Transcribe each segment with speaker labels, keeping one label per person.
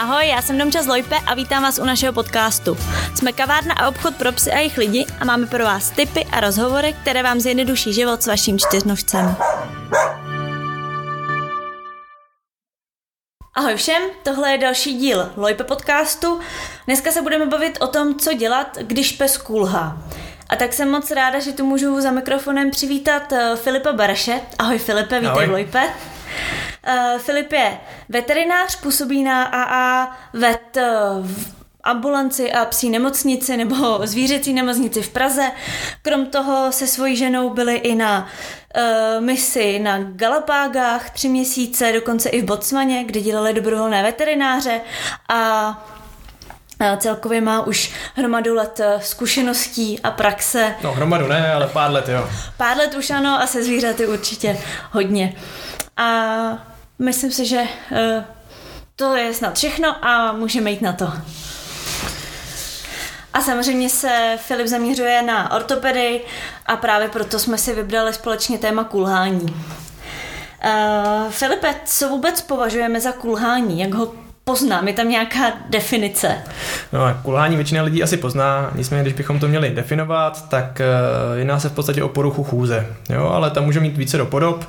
Speaker 1: Ahoj, já jsem Domča z Lojpe a vítám vás u našeho podcastu. Jsme kavárna a obchod pro psy a jejich lidi a máme pro vás tipy a rozhovory, které vám zjednoduší život s vaším čtyřnožcem. Ahoj všem, tohle je další díl Lojpe podcastu. Dneska se budeme bavit o tom, co dělat, když pes kulhá. A tak jsem moc ráda, že tu můžu za mikrofonem přivítat eh, Filipa Baraše. Ahoj Filipe, vítej v Lojpe. Uh, Filip je veterinář, působí na AA vet eh, v ambulanci a psí nemocnici nebo zvířecí nemocnici v Praze. Krom toho se svojí ženou byli i na uh, misi na Galapágách tři měsíce, dokonce i v Botsmaně, kde dělali dobrovolné veterináře a celkově má už hromadu let zkušeností a praxe.
Speaker 2: No hromadu ne, ale pár let jo.
Speaker 1: Pár let už ano a se zvířaty určitě hodně. A myslím si, že uh, to je snad všechno a můžeme jít na to. A samozřejmě se Filip zaměřuje na ortopedy a právě proto jsme si vybrali společně téma kulhání. Uh, Filipe, co vůbec považujeme za kulhání? Jak ho poznám? Je tam nějaká definice?
Speaker 2: No a kulhání většina lidí asi pozná, nicméně když bychom to měli definovat, tak uh, jedná se v podstatě o poruchu chůze, jo, ale tam může mít více do podob. Uh,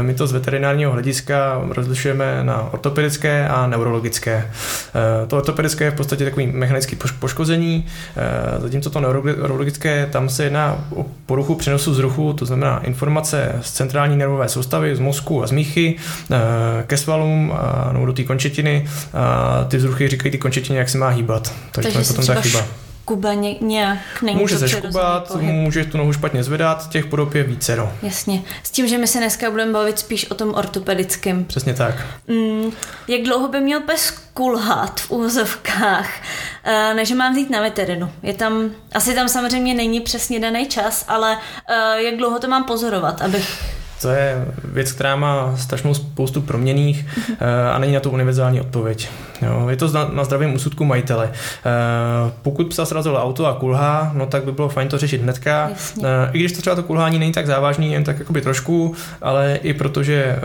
Speaker 2: my to z veterinárního hlediska rozlišujeme na ortopedické a neurologické. Uh, to ortopedické je v podstatě takový mechanický poškození, zatímco to neurologické, tam se jedná o poruchu přenosu vzruchu, to znamená informace z centrální nervové soustavy, z mozku a z míchy ke svalům nebo do té končetiny a ty vzruchy říkají ty končetině, jak se má hýbat.
Speaker 1: Takže, Takže potom ta chyba. Kuba ně, nějak není
Speaker 2: Může se škubat, může tu nohu špatně zvedat, těch podob je více. No.
Speaker 1: Jasně. S tím, že my se dneska budeme bavit spíš o tom ortopedickém.
Speaker 2: Přesně tak.
Speaker 1: Mm, jak dlouho by měl pes kulhat v úvozovkách, uh, než mám vzít na veterinu? Je tam, asi tam samozřejmě není přesně daný čas, ale uh, jak dlouho to mám pozorovat, abych
Speaker 2: to je věc, která má strašnou spoustu proměných eh, a není na to univerzální odpověď. Jo, je to na, zdravém úsudku majitele. Eh, pokud psa srazil auto a kulhá, no tak by bylo fajn to řešit hnedka. Jasně. Eh, I když to třeba to kulhání není tak závažný, jen tak jakoby trošku, ale i protože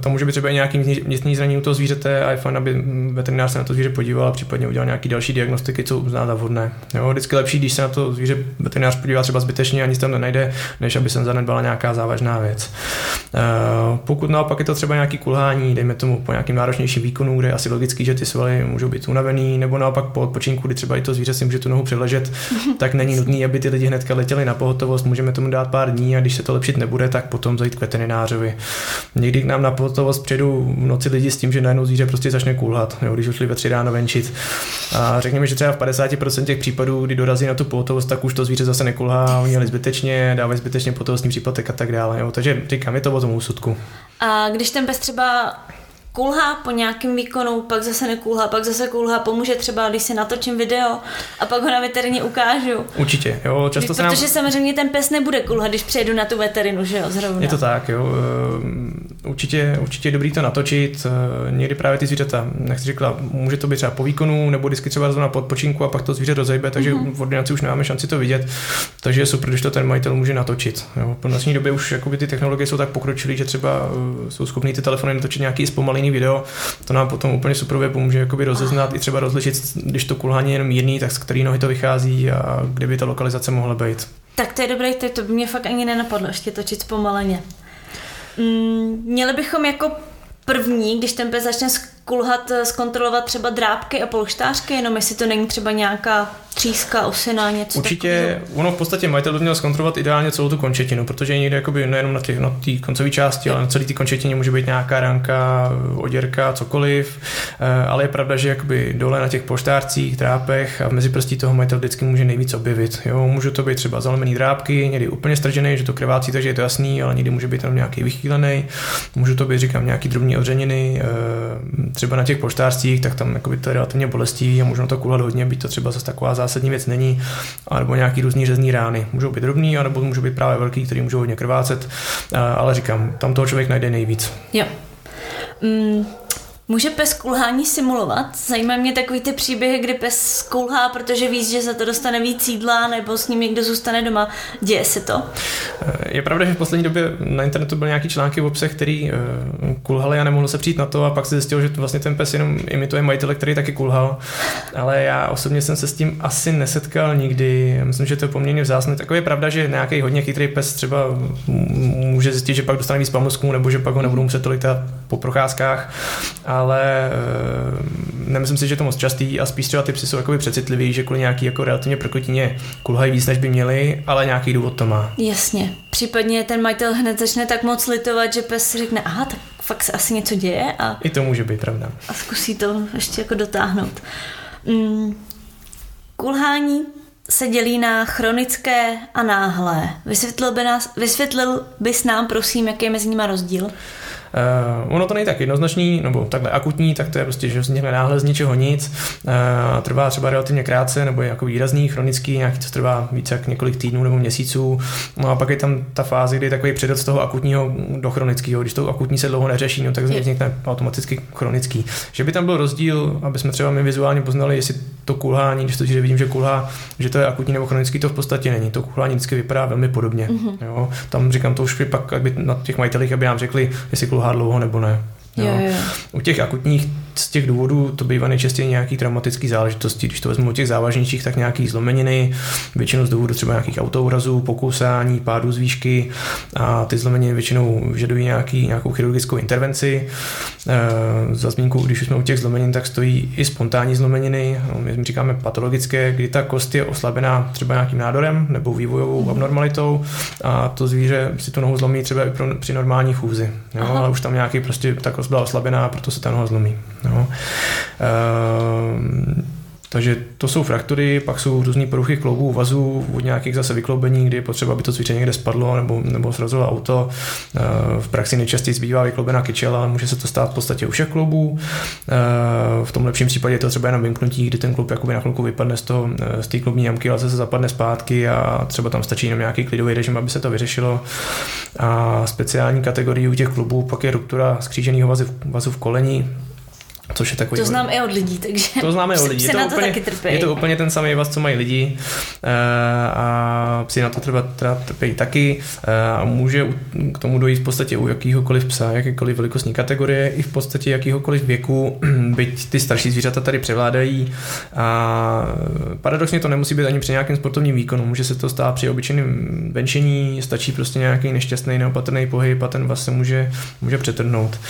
Speaker 2: to může být třeba nějaký městní zranění u toho zvířete a je fajn, aby veterinář se na to zvíře podíval a případně udělal nějaký další diagnostiky, co uzná za vhodné. Jo, vždycky lepší, když se na to zvíře veterinář podívá třeba zbytečně a nic tam nenajde, než aby se zanedbala nějaká závažná věc. Eh, pokud naopak je to třeba nějaký kulhání, dejme tomu po nějakým náročnějším výkonu, kde je asi logický, že ty svaly můžou být unavený, nebo naopak po odpočinku, kdy třeba i to zvíře si může tu nohu přiležet, tak není nutný, aby ty lidi hnedka letěli na pohotovost, můžeme tomu dát pár dní a když se to lepšit nebude, tak potom zajít k veterinářovi. Někdy k nám na pohotovost přijdou v noci lidi s tím, že najednou zvíře prostě začne kulhat, jo, když šli ve tři ráno venčit. A řekněme, že třeba v 50% těch případů, kdy dorazí na tu pohotovost, tak už to zvíře zase nekulhá, oni jeli zbytečně, dávají zbytečně pohotovostní příplatek a tak dále. Jo. Takže říkám, je to o tom úsudku.
Speaker 1: A když ten pes třeba kulhá po nějakém výkonu, pak zase nekulhá, pak zase kulhá, pomůže třeba, když si natočím video a pak ho na veterině ukážu.
Speaker 2: Určitě, jo, často
Speaker 1: se nám... Protože samozřejmě ten pes nebude kulhat, když přijedu na tu veterinu, že jo, zrovna.
Speaker 2: Je to tak, jo, eh, určitě, určitě je dobrý to natočit, eh, někdy právě ty zvířata, jak jsi řekla, může to být třeba po výkonu, nebo vždycky třeba zrovna po odpočinku a pak to zvíře rozejbe, takže mm-hmm. v ordinaci už nemáme šanci to vidět, takže je super, když to ten majitel může natočit. Jo. Po dnešní době už jakoby, ty technologie jsou tak pokročilé, že třeba eh, jsou schopný ty telefony natočit nějaký zpomalený video, to nám potom úplně super pomůže jakoby rozeznat i třeba rozlišit, když to kulhání je jenom jiný, tak z který nohy to vychází a kde by ta lokalizace mohla být.
Speaker 1: Tak to je dobré, to, to by mě fakt ani nenapadlo, ještě točit zpomaleně. Mm, měli bychom jako první, když ten pes začne kulhat, zkontrolovat třeba drápky a polštářky, jenom jestli to není třeba nějaká tříska, osina, něco
Speaker 2: Určitě, takového. ono v podstatě majitel by měl zkontrolovat ideálně celou tu končetinu, protože někde jakoby nejenom na té na koncové části, ale na celé té končetině může být nějaká ranka, oděrka, cokoliv, eh, ale je pravda, že jakoby dole na těch poštárcích, drápech a mezi prstí toho majitel vždycky může nejvíc objevit. Jo, může to být třeba zalomený drápky, někdy úplně stržený, že to krvácí, takže je to jasný, ale někdy může být tam nějaký vychýlený, může to být, říkám, nějaký drobný ořeniny, eh, třeba na těch poštářcích, tak tam jakoby to je relativně bolestivý a možná to kulhat hodně, být to třeba zase taková zásadní věc není, nebo nějaký různý řezní rány. Můžou být drobný, anebo můžou být právě velký, který můžou hodně krvácet, ale říkám, tam toho člověk najde nejvíc.
Speaker 1: Jo. Mm, Může pes kulhání simulovat? Zajímají mě takový ty příběhy, kdy pes kulhá, protože víc, že se to dostane víc jídla, nebo s ním někdo zůstane doma. Děje se to?
Speaker 2: Je pravda, že v poslední době na internetu byly nějaký články o psech, který uh, kulhali a nemohl se přijít na to a pak se zjistil, že vlastně ten pes jenom imituje majitele, který taky kulhal. Ale já osobně jsem se s tím asi nesetkal nikdy. Myslím, že to je poměrně vzácné. Takové je pravda, že nějaký hodně chytrý pes třeba může zjistit, že pak dostane víc pamlsků nebo že pak ho nebudou muset tolik po procházkách. A ale uh, nemyslím si, že to moc častý a spíš třeba ty psy jsou jakoby přecitliví, že kvůli nějaký jako relativně prkotině kulhají víc, než by měli, ale nějaký důvod to má.
Speaker 1: Jasně. Případně ten majitel hned začne tak moc litovat, že pes si řekne, aha, tak fakt se asi něco děje a...
Speaker 2: I to může být pravda.
Speaker 1: A zkusí to ještě jako dotáhnout. Mm, kulhání se dělí na chronické a náhlé. Vysvětlil, by nás, vysvětlil bys nám, prosím, jaký je mezi nimi rozdíl?
Speaker 2: Uh, ono to není tak jednoznačný, nebo takhle akutní, tak to je prostě, že vznikne náhle z ničeho nic, uh, trvá třeba relativně krátce, nebo je jako výrazný, chronický, nějaký, co trvá více jak několik týdnů nebo měsíců. No a pak je tam ta fáze, kdy je takový předat z toho akutního do chronického. Když to akutní se dlouho neřeší, no, tak vznikne automaticky chronický. Že by tam byl rozdíl, aby jsme třeba my vizuálně poznali, jestli to kulhání, když to že vidím, že kulhá, že to je akutní nebo chronický, to v podstatě není. To kulhání vždycky vypadá velmi podobně. Mm-hmm. Jo? Tam říkám, to už by pak aby na těch majitelích, aby nám řekli, jestli kulhá dlouho nebo ne. Jo. Jo, jo. U těch akutních z těch důvodů to bývá nejčastěji nějaký traumatický záležitosti. Když to vezmu u těch závažnějších, tak nějaký zlomeniny, většinou z důvodu třeba nějakých autourazů, pokusání, pádů z výšky a ty zlomeniny většinou vyžadují nějaký, nějakou chirurgickou intervenci. E, za zmínku, když jsme u těch zlomenin, tak stojí i spontánní zlomeniny, no, my říkáme patologické, kdy ta kost je oslabená třeba nějakým nádorem nebo vývojovou abnormalitou a to zvíře si tu nohu zlomí třeba i při normální chůzi. Jo? Ale už tam nějaký prostě ta kost byla oslabená, proto se ta noha zlomí. Jo. Ehm, takže to jsou fraktury, pak jsou různé poruchy kloubů, vazů, od nějakých zase vykloubení, kdy je potřeba, aby to cvičení někde spadlo nebo, nebo srazilo auto. Ehm, v praxi nejčastěji zbývá vykloubená kyčela, může se to stát v podstatě u všech kloubů. Ehm, v tom lepším případě je to třeba jenom vymknutí, kdy ten kloub jakoby na chvilku vypadne z, toho, eh, z té kloubní jamky, ale se zapadne zpátky a třeba tam stačí jenom nějaký klidový režim, aby se to vyřešilo. A speciální kategorii u těch klubů pak je ruptura skříženého vazu, vazu v koleni, Což je takový...
Speaker 1: To znám i od lidí, takže
Speaker 2: to známe od lidí. Je to,
Speaker 1: na
Speaker 2: to úplně,
Speaker 1: taky trpí.
Speaker 2: Je to úplně ten samý vás, co mají lidi e, a psi na to třeba, třeba trpí taky e, a může k tomu dojít v podstatě u jakýhokoliv psa, jakékoliv velikostní kategorie i v podstatě jakýhokoliv věku, byť ty starší zvířata tady převládají a paradoxně to nemusí být ani při nějakém sportovním výkonu, může se to stát při obyčejném venčení, stačí prostě nějaký nešťastný neopatrný pohyb a ten vás se může, může přetrhnout.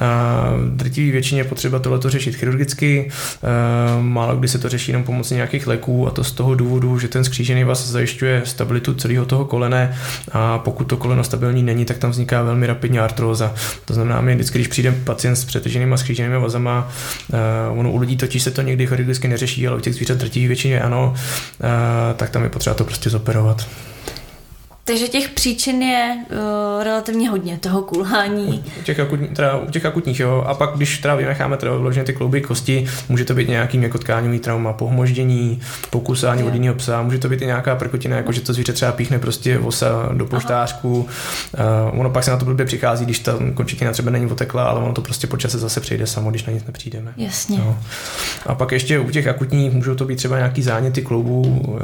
Speaker 2: A drtivý většině potřeba potřeba tohle řešit chirurgicky, eh, málo kdy se to řeší jenom pomocí nějakých léků a to z toho důvodu, že ten skřížený vás zajišťuje stabilitu celého toho kolene a pokud to koleno stabilní není, tak tam vzniká velmi rapidně artróza. To znamená, my vždycky, když přijde pacient s přetrženými skříženými vazama, eh, ono u lidí totiž se to někdy chirurgicky neřeší, ale u těch zvířat drtí většině ano, eh, tak tam je potřeba to prostě zoperovat.
Speaker 1: Takže těch příčin je uh, relativně hodně, toho kulhání.
Speaker 2: U těch, akutní, teda, u těch akutních, jo. A pak, když teda vynecháme teda vloženě ty klouby kosti, může to být nějaký jako tkáňový trauma, pohmoždění, pokusání od jiného psa, může to být i nějaká prkotina, jako že to zvíře třeba píchne prostě vosa do poštářku. Uh, ono pak se na to blbě přichází, když ta končetina třeba není otekla, ale ono to prostě počase zase přejde samo, když na nic nepřijdeme.
Speaker 1: Jasně.
Speaker 2: No. A pak ještě u těch akutních můžou to být třeba nějaký záněty kloubů uh,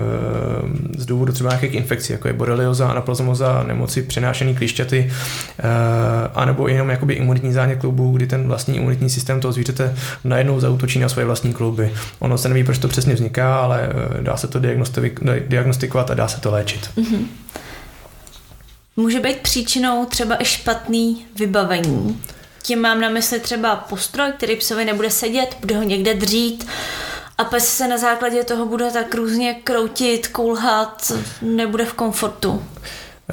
Speaker 2: z důvodu třeba nějakých infekcí, jako je borelioza anaplasmoza, nemoci přenášený klišťaty, eh, anebo jenom jakoby imunitní zánět kloubů, kdy ten vlastní imunitní systém toho zvířete najednou zautočí na svoje vlastní klouby. Ono se neví, proč to přesně vzniká, ale eh, dá se to diagnostikovat a dá se to léčit. Mm-hmm.
Speaker 1: Může být příčinou třeba i špatný vybavení. Tím mám na mysli třeba postroj, který psovi nebude sedět, bude ho někde dřít, a pes se na základě toho bude tak různě kroutit, kulhat, nebude v komfortu.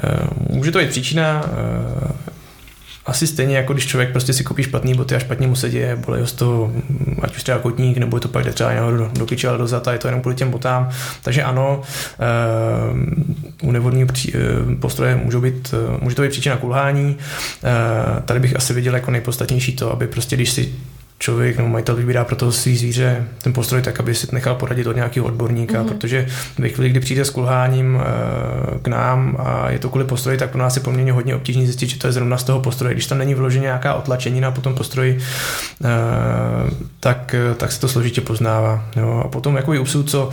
Speaker 2: Eh, může to být příčina eh, asi stejně jako když člověk prostě si koupí špatný boty a špatně mu se děje, bolí ho z toho, ať už třeba kotník, nebo je to pak jde třeba nahoru do, do kyče, ale do zata, je to jenom kvůli těm botám. Takže ano, uh, u nevodního postroje můžou být, může to být příčina kulhání. Tady bych asi viděl jako nejpodstatnější to, aby prostě když si člověk nebo majitel vybírá pro to svý zvíře ten postroj tak, aby si nechal poradit od nějakého odborníka, mm-hmm. protože ve chvíli, kdy přijde s kulháním e, k nám a je to kvůli postroji, tak pro nás je poměrně hodně obtížné zjistit, že to je zrovna z toho postroje. Když tam není vloženě nějaká otlačenina po tom postroji, e, tak, tak se to složitě poznává. Jo. A potom jako i usud, co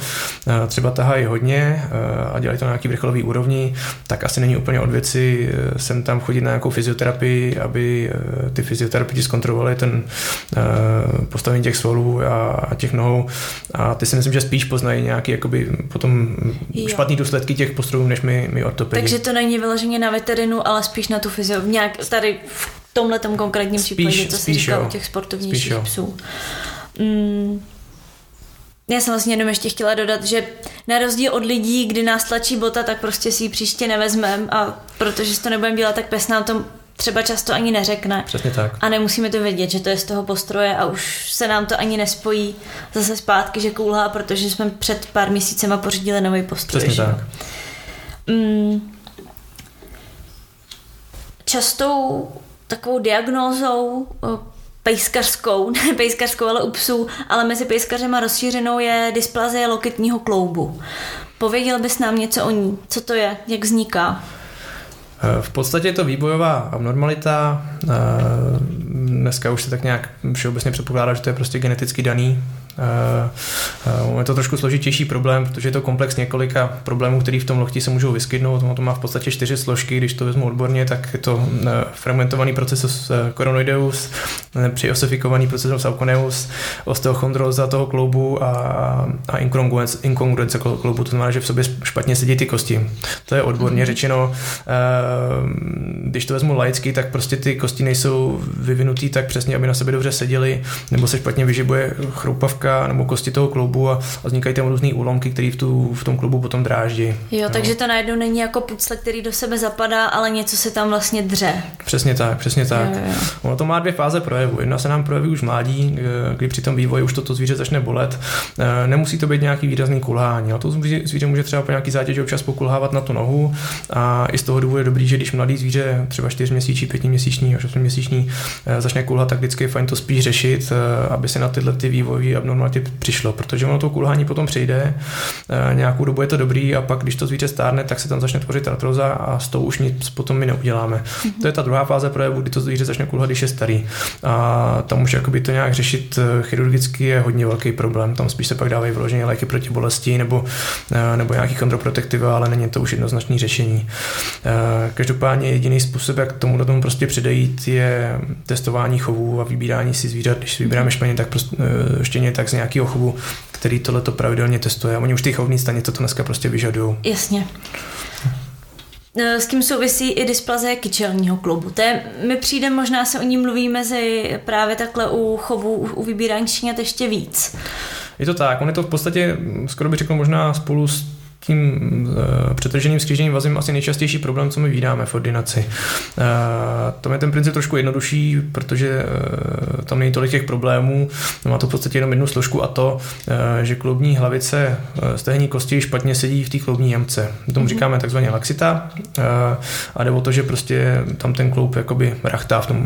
Speaker 2: e, třeba tahají hodně a dělají to na nějaký vrcholový úrovni, tak asi není úplně od věci sem tam chodit na nějakou fyzioterapii, aby ty fyzioterapeuti zkontrolovali ten postavení těch svalů a, těch nohou a ty si myslím, že spíš poznají nějaký jakoby potom jo. špatný důsledky těch postrojů, než my, my ortopedi.
Speaker 1: Takže to není vyloženě na veterinu, ale spíš na tu fyzio, nějak tady v tomhle konkrétním spíš, případě, co se říká u těch sportovnějších psů. Mm, já jsem vlastně jenom ještě chtěla dodat, že na rozdíl od lidí, kdy nás tlačí bota, tak prostě si ji příště nevezmem a protože si to nebudeme dělat, tak pes nám to třeba často ani neřekne.
Speaker 2: Přesně tak.
Speaker 1: A nemusíme to vědět, že to je z toho postroje a už se nám to ani nespojí zase zpátky, že koulhá, protože jsme před pár měsícema pořídili nový postroj.
Speaker 2: Přesně tak.
Speaker 1: Mm, častou takovou diagnózou pejskařskou, ne pejskařskou, ale u psů, ale mezi pejskařema rozšířenou je dysplazie loketního kloubu. Pověděl bys nám něco o ní? Co to je? Jak vzniká?
Speaker 2: V podstatě je to výbojová abnormalita. Dneska už se tak nějak všeobecně předpokládá, že to je prostě geneticky daný. Eh, eh, je to trošku složitější problém, protože je to komplex několika problémů, které v tom lochti se můžou vyskytnout. Ono to má v podstatě čtyři složky, když to vezmu odborně, tak je to eh, fragmentovaný proces coronoideus, přiosifikovaný proces sauconeus, osteochondroza toho kloubu a, a inkongruence, inkongruence kloubu, to znamená, že v sobě špatně sedí ty kosti. To je odborně mm-hmm. řečeno. Když to vezmu laicky, tak prostě ty kosti nejsou vyvinutý tak přesně, aby na sebe dobře seděly, nebo se špatně vyžibuje chroupavka buňka nebo kosti toho klubu a, a vznikají tam různé úlomky, které v, tu, v tom klubu potom dráždí.
Speaker 1: Jo, no. takže to najednou není jako pucle, který do sebe zapadá, ale něco se tam vlastně dře.
Speaker 2: Přesně tak, přesně tak. Jo, jo. Ono to má dvě fáze projevu. Jedna se nám projeví už mládí, eh, kdy při tom vývoji už toto zvíře začne bolet. Eh, nemusí to být nějaký výrazný kulhání. To zvíře může třeba po nějaký zátěži občas pokulhávat na tu nohu a i z toho důvodu je dobrý, že když mladý zvíře, třeba 4 měsíční, 5 měsíční, až 8 měsíční, eh, začne kulhat, tak vždycky je fajn to spíš řešit, aby se na tyhle ty vývojové abnormality přišlo, protože ono to kulhání potom přijde, eh, nějakou dobu je to dobrý a pak, když to zvíře stárne, tak se tam začne tvořit artroza a s tou už nic potom my neuděláme. Mm-hmm. To je ta druhá fáze projevu, kdy to zvíře začne kulhat, když je starý. A tam už jakoby to nějak řešit eh, chirurgicky je hodně velký problém. Tam spíš se pak dávají vyloženě léky proti bolesti nebo, eh, nebo nějaký kontroprotektiva, ale není to už jednoznačný řešení. Každopádně jediný způsob, jak tomu tomu prostě předejít, je testování chovů a vybírání si zvířat. Když si vybíráme špatně, tak prostě, štěně, tak z nějakého chovu, který tohleto pravidelně testuje. Oni už ty chovní stanice to dneska prostě vyžadují.
Speaker 1: Jasně. E, s tím souvisí i dysplazie kyčelního klubu. To je, mi přijde, možná se o ní mluví mezi právě takhle u chovu, u vybírání štěňat ještě víc.
Speaker 2: Je to tak, on je to v podstatě, skoro bych řekl možná spolu s tím uh, přetrženým skříženým vazem asi nejčastější problém, co my vydáme v ordinaci. Uh, tam je ten princip trošku jednodušší, protože uh, tam není tolik těch problémů, má to v podstatě jenom jednu složku a to, uh, že kloubní hlavice uh, stehní kosti špatně sedí v té kloubní jamce. Tomu mm-hmm. říkáme takzvaně laxita uh, a jde o to, že prostě tam ten kloub jakoby rachtá v, tom, uh,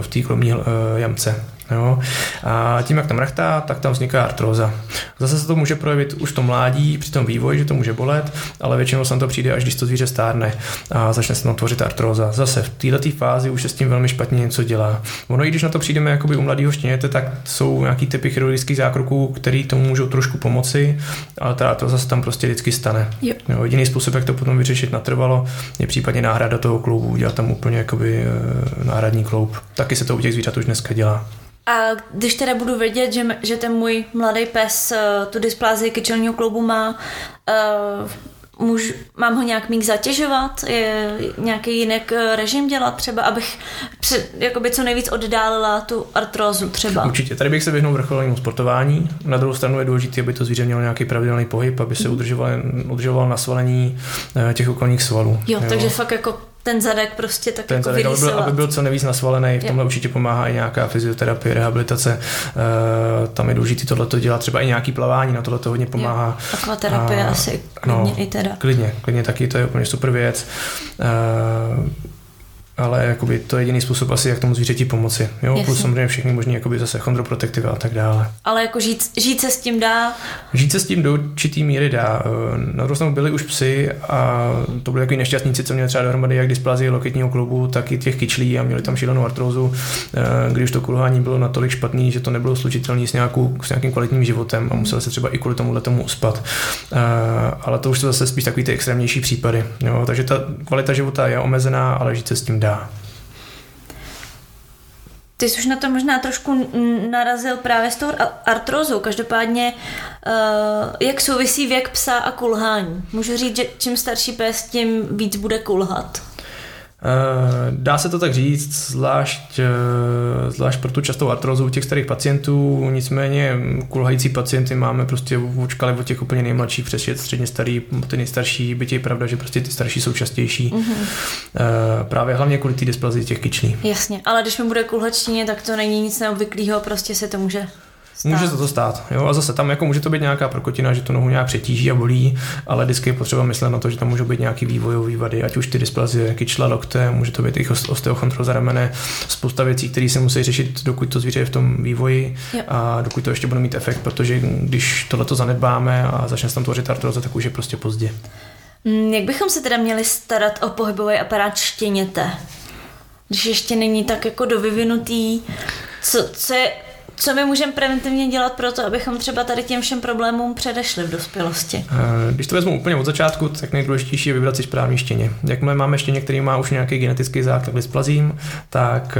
Speaker 2: v té kloubní uh, jamce. Jo? A tím, jak tam rachtá, tak tam vzniká artróza. Zase se to může projevit už v tom mládí, při tom vývoji, že to může bolet, ale většinou se to přijde, až když to zvíře stárne a začne se tam tvořit artróza. Zase v této fázi už se s tím velmi špatně něco dělá. Ono, i když na to přijdeme jakoby u mladého štěněte, tak jsou nějaký typy chirurgických zákroků, které tomu můžou trošku pomoci, ale ta artróza se tam prostě vždycky stane. Jo. Jo, jediný způsob, jak to potom vyřešit natrvalo, je případně náhrada toho kloubu, udělat tam úplně jakoby eh, náhradní kloub. Taky se to u těch zvířat už dneska dělá.
Speaker 1: A když teda budu vědět, že, že ten můj mladý pes uh, tu dysplázii kyčelního kloubu má, uh, můžu, mám ho nějak mít zatěžovat, je nějaký jiný eh, režim dělat třeba, abych před, jakoby co nejvíc oddálila tu artrózu třeba.
Speaker 2: Určitě, tady bych se vyhnul vrcholnému sportování. Na druhou stranu je důležité, aby to zvíře mělo nějaký pravidelný pohyb, aby se udržoval, udržoval na svalení těch okolních svalů.
Speaker 1: Jo, jo, takže fakt jako ten zadek prostě tak ten jako zadek,
Speaker 2: aby byl, aby byl co nejvíc nasvalený, v tomhle určitě pomáhá i nějaká fyzioterapie, rehabilitace, uh, tam je důležité tohle dělat, třeba i nějaký plavání, na tohle to hodně pomáhá. Jo.
Speaker 1: Akvaterapie a, asi klidně no, i teda.
Speaker 2: Klidně, klidně taky, to je úplně super věc. Uh, ale jakoby to je jediný způsob asi, jak tomu zvířeti pomoci. Jo,
Speaker 1: Jasně.
Speaker 2: plus samozřejmě všechny možný jakoby zase chondroprotektiva a tak dále.
Speaker 1: Ale jako žít, žít se s tím dá.
Speaker 2: Žít se s tím do určitý míry dá. Eh, Na druhou stranu byli už psy a to byli takový nešťastníci, co měli třeba dohromady jak dysplazii loketního klubu, tak i těch kyčlí a měli tam šílenou artrózu, eh, když to kulhání bylo natolik špatný, že to nebylo slučitelné s, nějakou, s nějakým kvalitním životem a museli se třeba i kvůli tomuhle tomu uspat. Eh, Ale to už jsou zase spíš takový ty extrémnější případy. Jo? Takže ta kvalita života je omezená, ale žít se s tím dá.
Speaker 1: Ty jsi už na to možná trošku narazil právě s tou a- artrózou. Každopádně, uh, jak souvisí věk psa a kulhání? Můžu říct, že čím starší pes, tím víc bude kulhat.
Speaker 2: Eh, Dá se to tak říct, zvlášť, eh, zvlášť pro tu častou artrózu u těch starých pacientů, nicméně kulhající pacienty máme prostě v škále od těch úplně nejmladších přes středně starý, ty nejstarší, byť je pravda, že prostě ty starší jsou častější. Mm-hmm. Právě hlavně kvůli té dysplazii těch kyčlí.
Speaker 1: Jasně, ale když mi bude kulhat štíně, tak to není nic neobvyklého, prostě se to může stát.
Speaker 2: Může se to stát. Jo? A zase tam jako může to být nějaká prokotina, že to nohu nějak přetíží a bolí, ale vždycky je potřeba myslet na to, že tam můžou být nějaký vývojové vady, ať už ty dysplazie, kyčla, lokte, může to být i osteochondroza ramene, spousta věcí, které se musí řešit, dokud to zvíře je v tom vývoji
Speaker 1: Jo.
Speaker 2: a dokud to ještě bude mít efekt, protože když tohleto zanedbáme a začne se tam tvořit artroza, tak už je prostě pozdě.
Speaker 1: Mm, Jak bychom se teda měli starat o pohybový aparát štěněte? Když ještě není tak jako dovyvinutý, co, co, je, co my můžeme preventivně dělat pro to, abychom třeba tady těm všem problémům předešli v dospělosti?
Speaker 2: Eh, Když to vezmu úplně od začátku, tak nejdůležitější je vybrat si správný štěně. Jakmile máme štěně, který má už nějaký genetický základ dysplazím, tak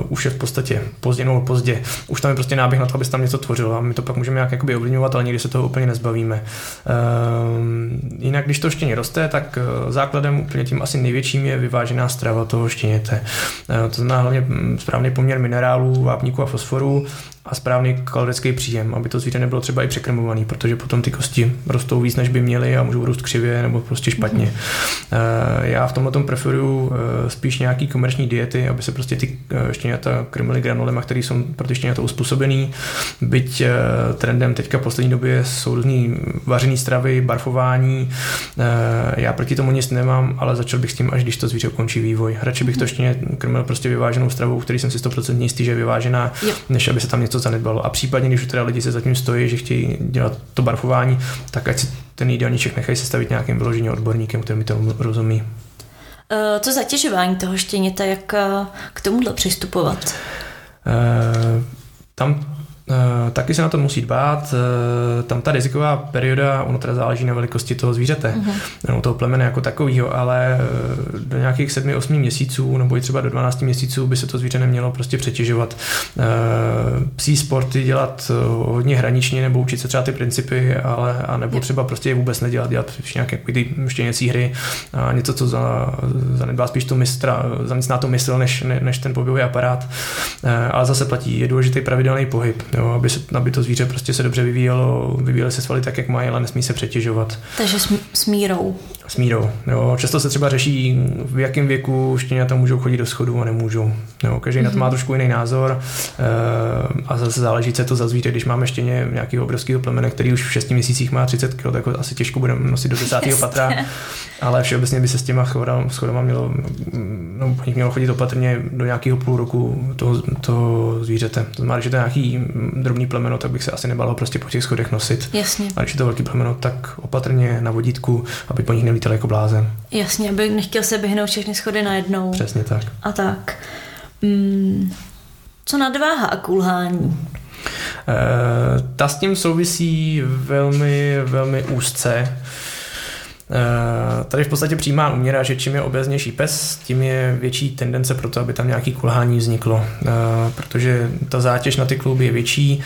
Speaker 2: uh, už je v podstatě pozdě nebo pozdě. Už tam je prostě náběh na to, aby se tam něco tvořilo a my to pak můžeme nějak ovlivňovat, ale nikdy se toho úplně nezbavíme. Uh, jinak, když to štěně roste, tak základem úplně tím asi největším je vyvážená strava toho štěněte. Uh, to znamená hlavně mm, správný poměr minerálů, vápníku a fosforu, a správný kalorický příjem, aby to zvíře nebylo třeba i překrmovaný, protože potom ty kosti rostou víc, než by měly a můžou růst křivě nebo prostě špatně. Mm-hmm. Já v tomhle tom preferuju eh, spíš nějaký komerční diety, aby se prostě ty eh, štěňata krmily granulema, které jsou pro ty štěňata uspůsobený. Byť trendem teďka poslední době jsou různý vařený stravy, barfování. Já proti tomu nic nemám, ale začal bych s tím, až když to zvíře ukončí vývoj. Radši bych to štěně krmil prostě vyváženou stravou, který jsem si 100% jistý, že je vyvážená, jo. než aby se tam něco zanedbalo. A případně, když teda lidi se zatím stojí, že chtějí dělat to barfování, tak ať si ten jídelníček nechají sestavit nějakým vyloženým odborníkem, který mi to rozumí.
Speaker 1: Co zatěžování toho štěněte, jak k tomuhle přistupovat?
Speaker 2: Uh, tam taky se na to musí dbát. Uh, tam ta riziková perioda, ono teda záleží na velikosti toho zvířete, uh-huh. nebo toho plemene jako takového, ale uh, do nějakých 7-8 měsíců nebo i třeba do 12 měsíců by se to zvíře nemělo prostě přetěžovat. Psí sporty dělat hodně hraničně nebo učit se třeba ty principy, ale a nebo třeba prostě je vůbec nedělat, dělat nějaké ty štěněcí hry a něco, co za, zanedbá spíš tu mistra, zaměstná to mysl, než, ne, než ten pohybový aparát. Ale zase platí, je důležitý pravidelný pohyb jo, aby, se, aby to zvíře prostě se dobře vyvíjelo, vyvíjely se svaly tak, jak mají, ale nesmí se přetěžovat.
Speaker 1: Takže s, s mírou.
Speaker 2: S mírou, jo. Často se třeba řeší, v jakém věku štěňata můžou chodit do schodu a nemůžou. Jo. Každý mm-hmm. na to má trošku jiný názor e, a zase záleží, co to za zvíře. Když máme štěně nějakého obrovského plemene, který už v 6 měsících má 30 kg, tak ho asi těžko budeme nosit do 10. patra, ale všeobecně by se s těma schodama mělo, no, mělo chodit opatrně do nějakého půl roku toho, toho zvířete. To znamená, že to je nějaký drobný plemeno, tak bych se asi nebalo prostě po těch schodech nosit.
Speaker 1: Jasně.
Speaker 2: A když je to velký plemeno, tak opatrně na vodítku, aby po nich nelítal jako blázen.
Speaker 1: Jasně, aby nechtěl se běhnout všechny schody najednou.
Speaker 2: Přesně tak.
Speaker 1: A tak. Hmm. Co nadváha a kulhání?
Speaker 2: E, ta s tím souvisí velmi, velmi úzce. Tady v podstatě přijímá uměra, že čím je obeznější pes, tím je větší tendence pro to, aby tam nějaký kulhání vzniklo, protože ta zátěž na ty klouby je větší,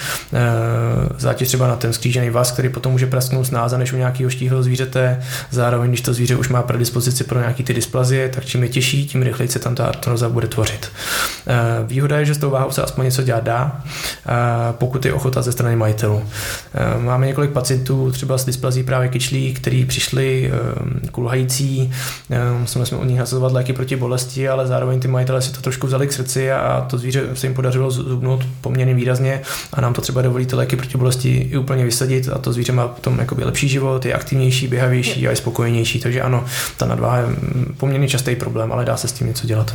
Speaker 2: zátěž třeba na ten skřížený vaz, který potom může prasknout snáze než u nějakého štíhlého zvířete, zároveň když to zvíře už má predispozici pro nějaký ty dysplazie, tak čím je těžší, tím rychleji se tam ta artroza bude tvořit. Výhoda je, že s tou váhou se aspoň něco dělat dá, pokud je ochota ze strany majitelů. Máme několik pacientů třeba s dysplazí právě kyčlí, který přišli zvířátky kulhající, museli jsme o nich nasazovat léky proti bolesti, ale zároveň ty majitelé si to trošku vzali k srdci a to zvíře se jim podařilo zubnout poměrně výrazně a nám to třeba dovolí ty léky proti bolesti i úplně vysadit a to zvíře má potom jakoby lepší život, je aktivnější, běhavější a je spokojenější, takže ano, ta nadváha je poměrně častý problém, ale dá se s tím něco dělat.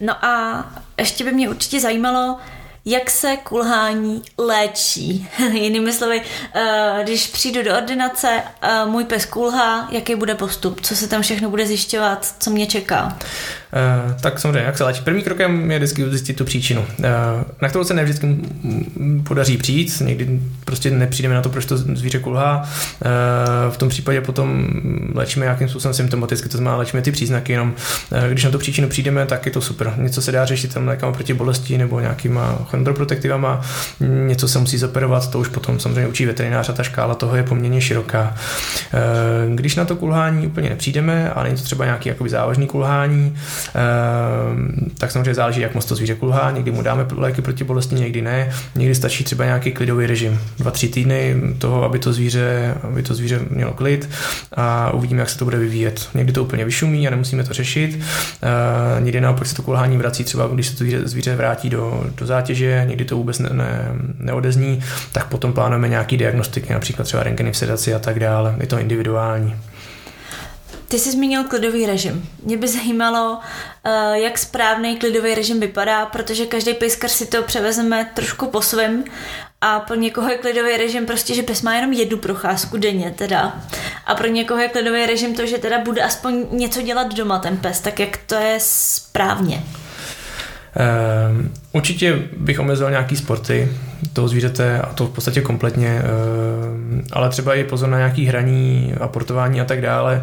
Speaker 1: No a ještě by mě určitě zajímalo, jak se kulhání léčí. Jinými slovy, eh, když přijdu do ordinace, eh, můj pes kulhá, jaký bude postup, co se tam všechno bude zjišťovat, co mě čeká.
Speaker 2: Eh, tak samozřejmě, jak se léčí? První krokem je vždycky zjistit tu příčinu, na kterou se nevždycky podaří přijít, někdy prostě nepřijdeme na to, proč to zvíře kulhá. V tom případě potom léčíme nějakým způsobem symptomaticky, to znamená léčíme ty příznaky, jenom když na tu příčinu přijdeme, tak je to super. Něco se dá řešit tam lékama proti bolesti nebo nějakýma chondroprotektivama, něco se musí zoperovat, to už potom samozřejmě učí veterinář a ta škála toho je poměrně široká. Eh, když na to kulhání úplně nepřijdeme a není to třeba nějaký jakoby závažný kulhání, eh, tak samozřejmě záleží, jak moc to zvíře kulhá. Někdy mu dáme léky proti bolesti, někdy ne. Někdy stačí třeba nějaký klidový režim. Dva, tři týdny toho, aby to zvíře, aby to zvíře mělo klid a uvidíme, jak se to bude vyvíjet. Někdy to úplně vyšumí a nemusíme to řešit. Eh, někdy naopak se to kulhání vrací třeba, když se to zvíře, zvíře vrátí do, do zátěže že někdy to vůbec ne, ne, neodezní, tak potom plánujeme nějaký diagnostiky, například třeba rentgeny v sedaci a tak dále. Je to individuální.
Speaker 1: Ty jsi zmínil klidový režim. Mě by zajímalo, eh, jak správný klidový režim vypadá, protože každý pejskař si to převezeme trošku po svém a pro někoho je klidový režim prostě, že pes má jenom jednu procházku denně teda. A pro někoho je klidový režim to, že teda bude aspoň něco dělat doma ten pes, tak jak to je správně?
Speaker 2: Um, určitě bych omezil nějaký sporty toho zvířete a to v podstatě kompletně, um, ale třeba i pozor na nějaký hraní, aportování a tak dále.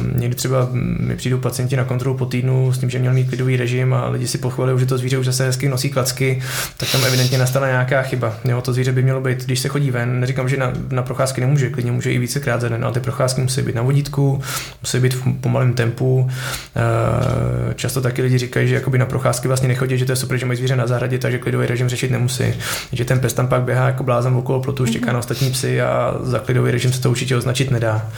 Speaker 2: Um, někdy třeba mi přijdou pacienti na kontrolu po týdnu s tím, že měl mít klidový režim a lidi si pochválili, že to zvíře už zase hezky nosí klacky, tak tam evidentně nastala nějaká chyba. Jo, to zvíře by mělo být, když se chodí ven, neříkám, že na, na procházky nemůže, klidně může i vícekrát za den, ale ty procházky musí být na vodítku, musí být v pomalém tempu. Uh, často taky lidi říkají, že na procházky vlastně nechodí, že to je super, že mají zvíře na zahradě, takže klidový režim řešit nemusí. Že ten pes tam pak běhá jako blázen okolo plotu, čeká mhm. na ostatní psy a za klidový režim se to určitě označit nedá.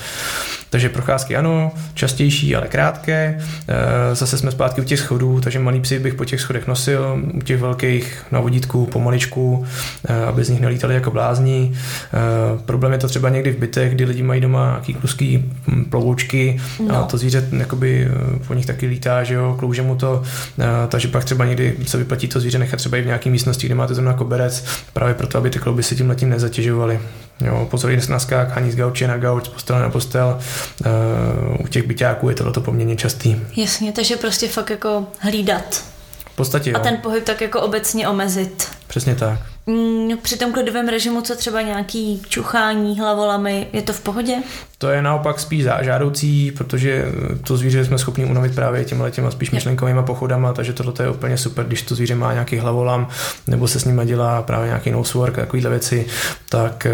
Speaker 2: Takže procházky ano, častější, ale krátké. Eh, zase jsme zpátky u těch schodů, takže malý psy bych po těch schodech nosil, u těch velkých na vodítku, pomaličku, eh, aby z nich nelítali jako blázni. Eh, problém je to třeba někdy v bytech, kdy lidi mají doma nějaký kluský hm, plovoučky no. a to zvíře jakoby po nich taky lítá, že jo, klouže mu to, takže pak třeba někdy se vyplatí to zvíře nechat třeba i v nějaké místnosti, kde máte zrovna koberec, právě proto, aby ty klouby si tím letím nezatěžovaly. Jo, pozor na skákání z gauče na gauč, z postele na postel. Uh, u těch byťáků je tohle poměrně častý.
Speaker 1: Jasně, takže prostě fakt jako hlídat.
Speaker 2: V podstatě jo.
Speaker 1: A ten pohyb tak jako obecně omezit.
Speaker 2: Přesně tak.
Speaker 1: Mm, při tom klidovém režimu, co třeba nějaký čuchání hlavolami, je to v pohodě?
Speaker 2: To je naopak spíš žádoucí, protože to zvíře jsme schopni unavit právě těmhle těma spíš myšlenkovými pochodama, takže tohle je úplně super, když to zvíře má nějaký hlavolam, nebo se s ním dělá právě nějaký nosework, takovýhle věci, tak eh,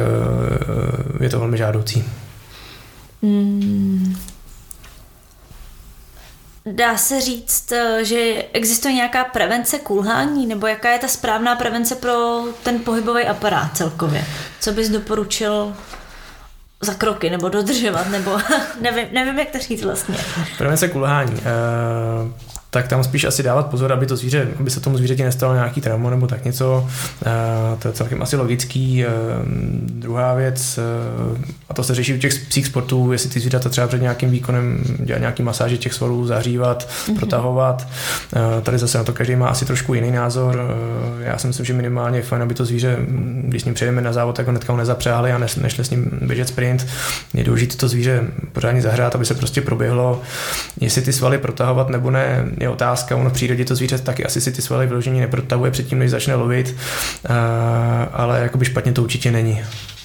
Speaker 2: je to velmi žádoucí. Mm.
Speaker 1: Dá se říct, eh, že existuje nějaká prevence kulhání, nebo jaká je ta správná prevence pro ten pohybový aparát celkově? Co bys doporučil za kroky, nebo dodržovat, nebo nevím, nevím, jak to říct vlastně.
Speaker 2: Prevence kulhání. Uh tak tam spíš asi dávat pozor, aby to zvíře, aby se tomu zvířeti nestalo nějaký trauma nebo tak něco. Eh, to je celkem asi logický. Eh, druhá věc, eh, a to se řeší u těch psích sportů, jestli ty zvířata třeba před nějakým výkonem dělat nějaký masáže těch svalů, zahřívat, mm-hmm. protahovat. Tady zase na to každý má asi trošku jiný názor. Já si myslím, že minimálně je fajn, aby to zvíře, když s ním přejdeme na závod, tak ho hnedka ho nezapřáhli a nešli s ním běžet sprint. Je důležité to zvíře pořádně zahrát, aby se prostě proběhlo. Jestli ty svaly protahovat nebo ne, je otázka, ono v přírodě to zvíře taky asi si ty svaly vyložení neprotahuje předtím, než začne lovit, uh, ale jakoby špatně to určitě není.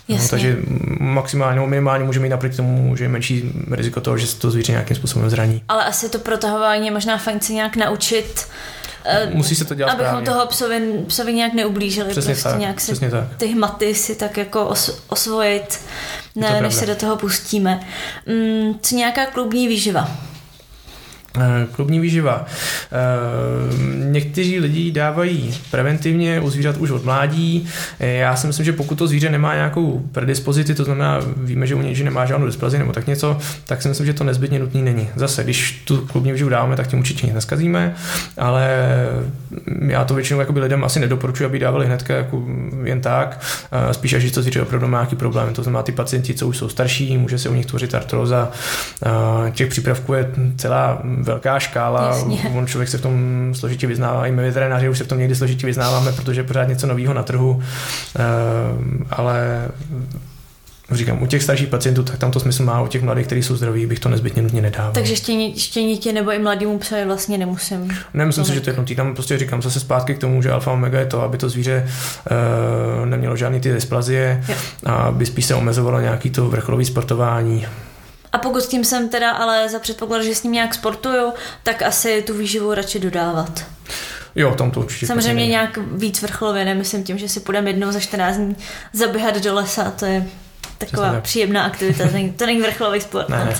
Speaker 2: No, takže maximálně nebo minimálně může mít naproti tomu, že je menší riziko toho, že se to zvíře nějakým způsobem zraní.
Speaker 1: Ale asi to protahování je možná fajn se nějak naučit.
Speaker 2: Eh, Musí se to dělat
Speaker 1: Abychom
Speaker 2: správně.
Speaker 1: toho psovi, psovi nějak neublížili.
Speaker 2: Přesně
Speaker 1: prostě
Speaker 2: tak,
Speaker 1: nějak si
Speaker 2: přesně tak.
Speaker 1: ty hmaty si tak jako os, osvojit, ne, než se do toho pustíme. Mm, co nějaká klubní výživa?
Speaker 2: Eh, klubní výživa. Eh, někteří lidi dávají preventivně u zvířat už od mládí. Eh, já si myslím, že pokud to zvíře nemá nějakou predispozici, to znamená, víme, že u něj nemá žádnou dysplazi nebo tak něco, tak si myslím, že to nezbytně nutný není. Zase, když tu klubní výživu dáváme, tak tím určitě nic neskazíme, ale já to většinou jakoby lidem asi nedoporučuji, aby dávali hnedka jako jen tak, spíš až to zvíře opravdu má nějaký problém. To znamená, ty pacienti, co už jsou starší, může se u nich tvořit artroza. Těch přípravků je celá velká škála, Jasně. on člověk se v tom složitě vyznává, i my veterináři už se v tom někdy složitě vyznáváme, protože je pořád něco nového na trhu, eh, ale říkám, u těch starších pacientů, tak tam to smysl má, u těch mladých, kteří jsou zdraví, bych to nezbytně nutně nedával.
Speaker 1: Takže štění, štěnitě nebo i mladému psovi vlastně nemusím.
Speaker 2: Nemyslím si, že to je nutné. Tam prostě říkám zase zpátky k tomu, že alfa omega je to, aby to zvíře uh, nemělo žádný ty dysplazie a aby spíš se omezovalo nějaký to vrcholové sportování.
Speaker 1: A pokud s tím jsem teda ale za předpoklad, že s ním nějak sportuju, tak asi tu výživu radši dodávat.
Speaker 2: Jo, tam to určitě.
Speaker 1: Samozřejmě nějak víc vrcholově, nemyslím tím, že si půjdeme jednou za 14 dní zaběhat do lesa, to je taková příjemná aktivita, to není vrcholový sport. Ne, ne.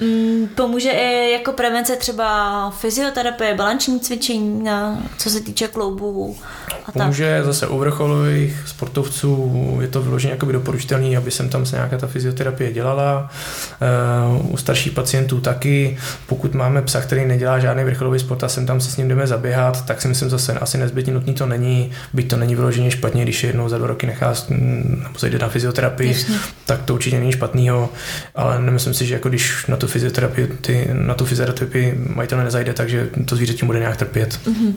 Speaker 1: Mm, pomůže i jako prevence třeba fyzioterapie, balanční cvičení, na, co se týče kloubů
Speaker 2: a Pomůže tak. zase u vrcholových sportovců, je to vyloženě jakoby doporučitelný, aby jsem tam se nějaká ta fyzioterapie dělala. Uh, u starších pacientů taky. Pokud máme psa, který nedělá žádný vrcholový sport a sem tam se s ním jdeme zaběhat, tak si myslím zase asi nezbytně nutný to není, byť to není vyloženě špatně, když je jednou za dva roky nechá nebo zajde na fyzioterapii, Jasně. tak to určitě není špatného, ale nemyslím si, že jako když na tu fyzioterapii, ty, na tu fyzioterapii majitel nezajde, takže to zvíře tím bude nějak trpět. Mm-hmm.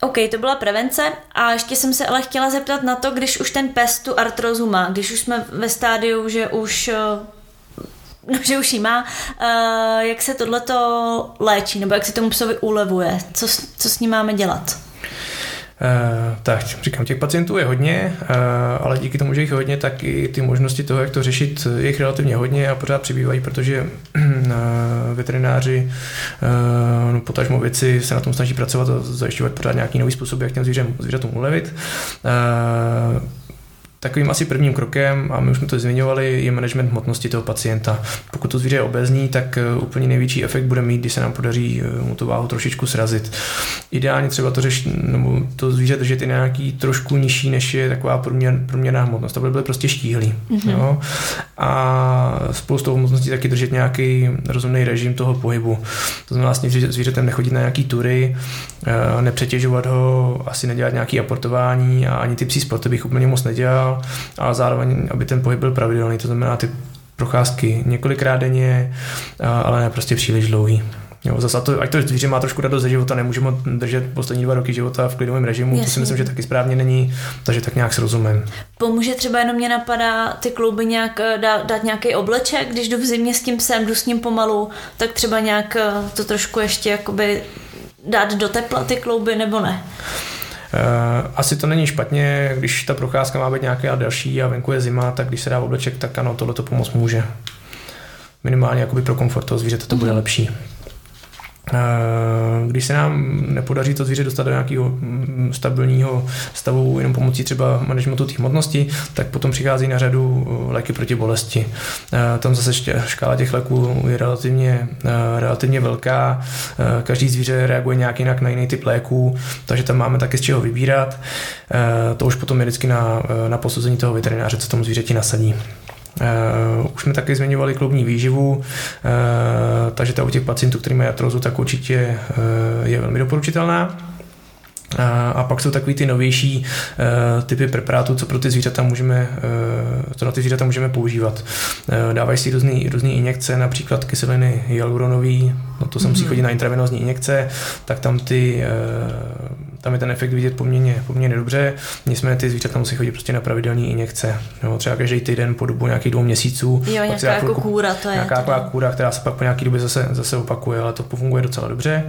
Speaker 1: OK, to byla prevence a ještě jsem se ale chtěla zeptat na to, když už ten pes tu artrozu má, když už jsme ve stádiu, že už eh, no, že už jí má, uh, jak se tohleto léčí, nebo jak se tomu psovi ulevuje, co, co s ním máme dělat?
Speaker 2: Uh, tak říkám, těch pacientů je hodně, uh, ale díky tomu, že jich je hodně, tak i ty možnosti toho, jak to řešit, je jich relativně hodně a pořád přibývají, protože uh, veterináři, no, potažmo věci se na tom snaží pracovat a zajišťovat pořád nějaký nový způsob, jak těm zvířatům ulevit. Takovým asi prvním krokem, a my už jsme to zmiňovali, je management hmotnosti toho pacienta. Pokud to zvíře je obezní, tak eh, úplně největší efekt bude mít, když se nám podaří eh, mu tu váhu trošičku srazit. Ideálně třeba to řešit, nebo to zvíře držet i nějaký trošku nižší, než je taková průměr, průměrná hmotnost. To by byly prostě štíhlý. Mm-hmm. Jo? A spolu s tou hmotností taky držet nějaký rozumný režim toho pohybu. To znamená vlastně zvířetem nechodit na nějaký tury, eh, nepřetěžovat ho, asi nedělat nějaký aportování a ani ty psí sporty bych úplně moc nedělal dál, ale zároveň, aby ten pohyb byl pravidelný, to znamená ty procházky několikrát denně, ale ne prostě příliš dlouhý. Jo, zase to, ať to zvíře má trošku radost ze života, nemůžeme držet poslední dva roky života v klidovém režimu, Jasně. to si myslím, že taky správně není, takže tak nějak s rozumem.
Speaker 1: Pomůže třeba jenom mě napadá ty kluby nějak eh, dát, dát nějaký obleček, když jdu v zimě s tím psem, jdu s ním pomalu, tak třeba nějak eh, to trošku ještě jakoby dát do tepla ty klouby nebo ne?
Speaker 2: Eh, asi to není špatně, když ta procházka má být nějaká delší a venku je zima, tak když se dá obleček, tak ano, tohle to pomoct může. Minimálně jakoby pro komfort toho zvířete to bude lepší. Eh, když se nám nepodaří to zvíře dostat do nějakého mm, stabilního stavu jenom pomocí třeba managementu té hmotnosti, tak potom přichází na řadu eh, léky proti bolesti. Eh, tam zase škála těch léků je relativně, relativně velká. Každý zvíře reaguje nějak jinak na jiný typ léků, takže tam máme taky z čeho vybírat. To už potom je vždycky na, na posouzení toho veterináře, co tomu zvířeti nasadí. Uh, už jsme taky zmiňovali klubní výživu, uh, takže ta u těch pacientů, kteří mají artrozu, tak určitě uh, je velmi doporučitelná. A pak jsou takový ty novější uh, typy preparátů, co pro ty zvířata můžeme, uh, co na ty zvířata můžeme používat. Uh, dávají si různé injekce, například kyseliny hyaluronový, no to se musí mm-hmm. chodit na intravenózní injekce, tak tam ty tam je ten efekt vidět poměrně, poměrně dobře, nicméně ty zvířata musí chodit prostě na pravidelní injekce, no, třeba každý týden po dobu nějakých dvou měsíců.
Speaker 1: Jo, nějaká jako chvilku, kůra to je.
Speaker 2: Nějaká taková kůra, která se pak po nějaký době zase, zase opakuje, ale to funguje docela dobře.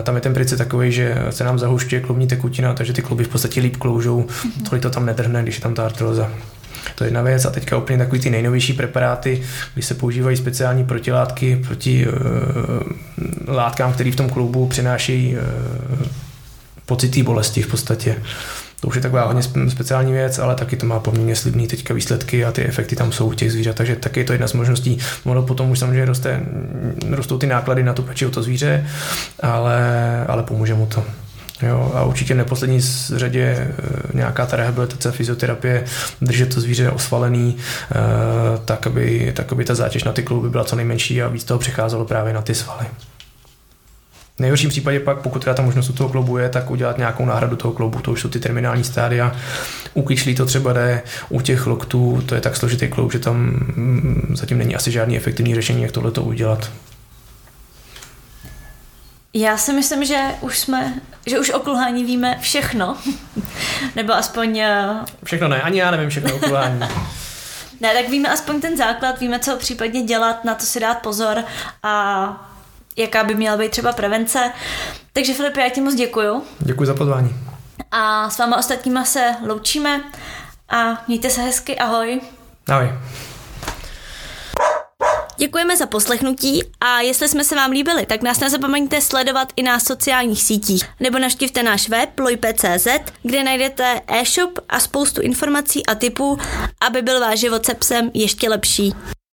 Speaker 2: E, tam je ten princip takový, že se nám zahušťuje klubní tekutina, takže ty kluby v podstatě líp kloužou, mm-hmm. tolik to tam nedrhne, když je tam ta artroza. To je jedna věc. A teďka úplně takový ty nejnovější preparáty, kdy se používají speciální protilátky proti uh, látkám, které v tom klubu přinášejí uh, pocit té bolesti v podstatě. To už je taková hodně speciální věc, ale taky to má poměrně slibný teďka výsledky a ty efekty tam jsou u těch zvířat, takže taky je to jedna z možností. Ono potom už samozřejmě roste, rostou ty náklady na tu péči o to zvíře, ale, ale pomůže mu to. Jo, a určitě neposlední řadě e, nějaká ta rehabilitace, fyzioterapie, držet to zvíře osvalený, e, tak aby, tak aby ta zátěž na ty klouby byla co nejmenší a víc toho přecházelo právě na ty svaly. V nejhorším případě pak, pokud teda ta možnost u toho kloubu je, tak udělat nějakou náhradu toho kloubu, to už jsou ty terminální stádia. U kyčlí to třeba jde, u těch loktů to je tak složitý kloub, že tam mm, zatím není asi žádný efektivní řešení, jak tohle to udělat.
Speaker 1: Já si myslím, že už jsme, že už o kulhání víme všechno. Nebo aspoň... Eh,
Speaker 2: všechno ne, ani já nevím všechno o kulhání.
Speaker 1: ne, tak víme aspoň ten základ, víme, co případně dělat, na to si dát pozor a jaká by měla být třeba prevence. Takže Filip, já ti moc děkuju.
Speaker 2: Děkuji za pozvání.
Speaker 1: A s váma ostatníma se loučíme a mějte se hezky, ahoj.
Speaker 2: Ahoj.
Speaker 1: Děkujeme za poslechnutí a jestli jsme se vám líbili, tak nás nezapomeňte sledovat i na sociálních sítích nebo navštivte náš web lojpe.cz, kde najdete e-shop a spoustu informací a tipů, aby byl váš život se psem ještě lepší.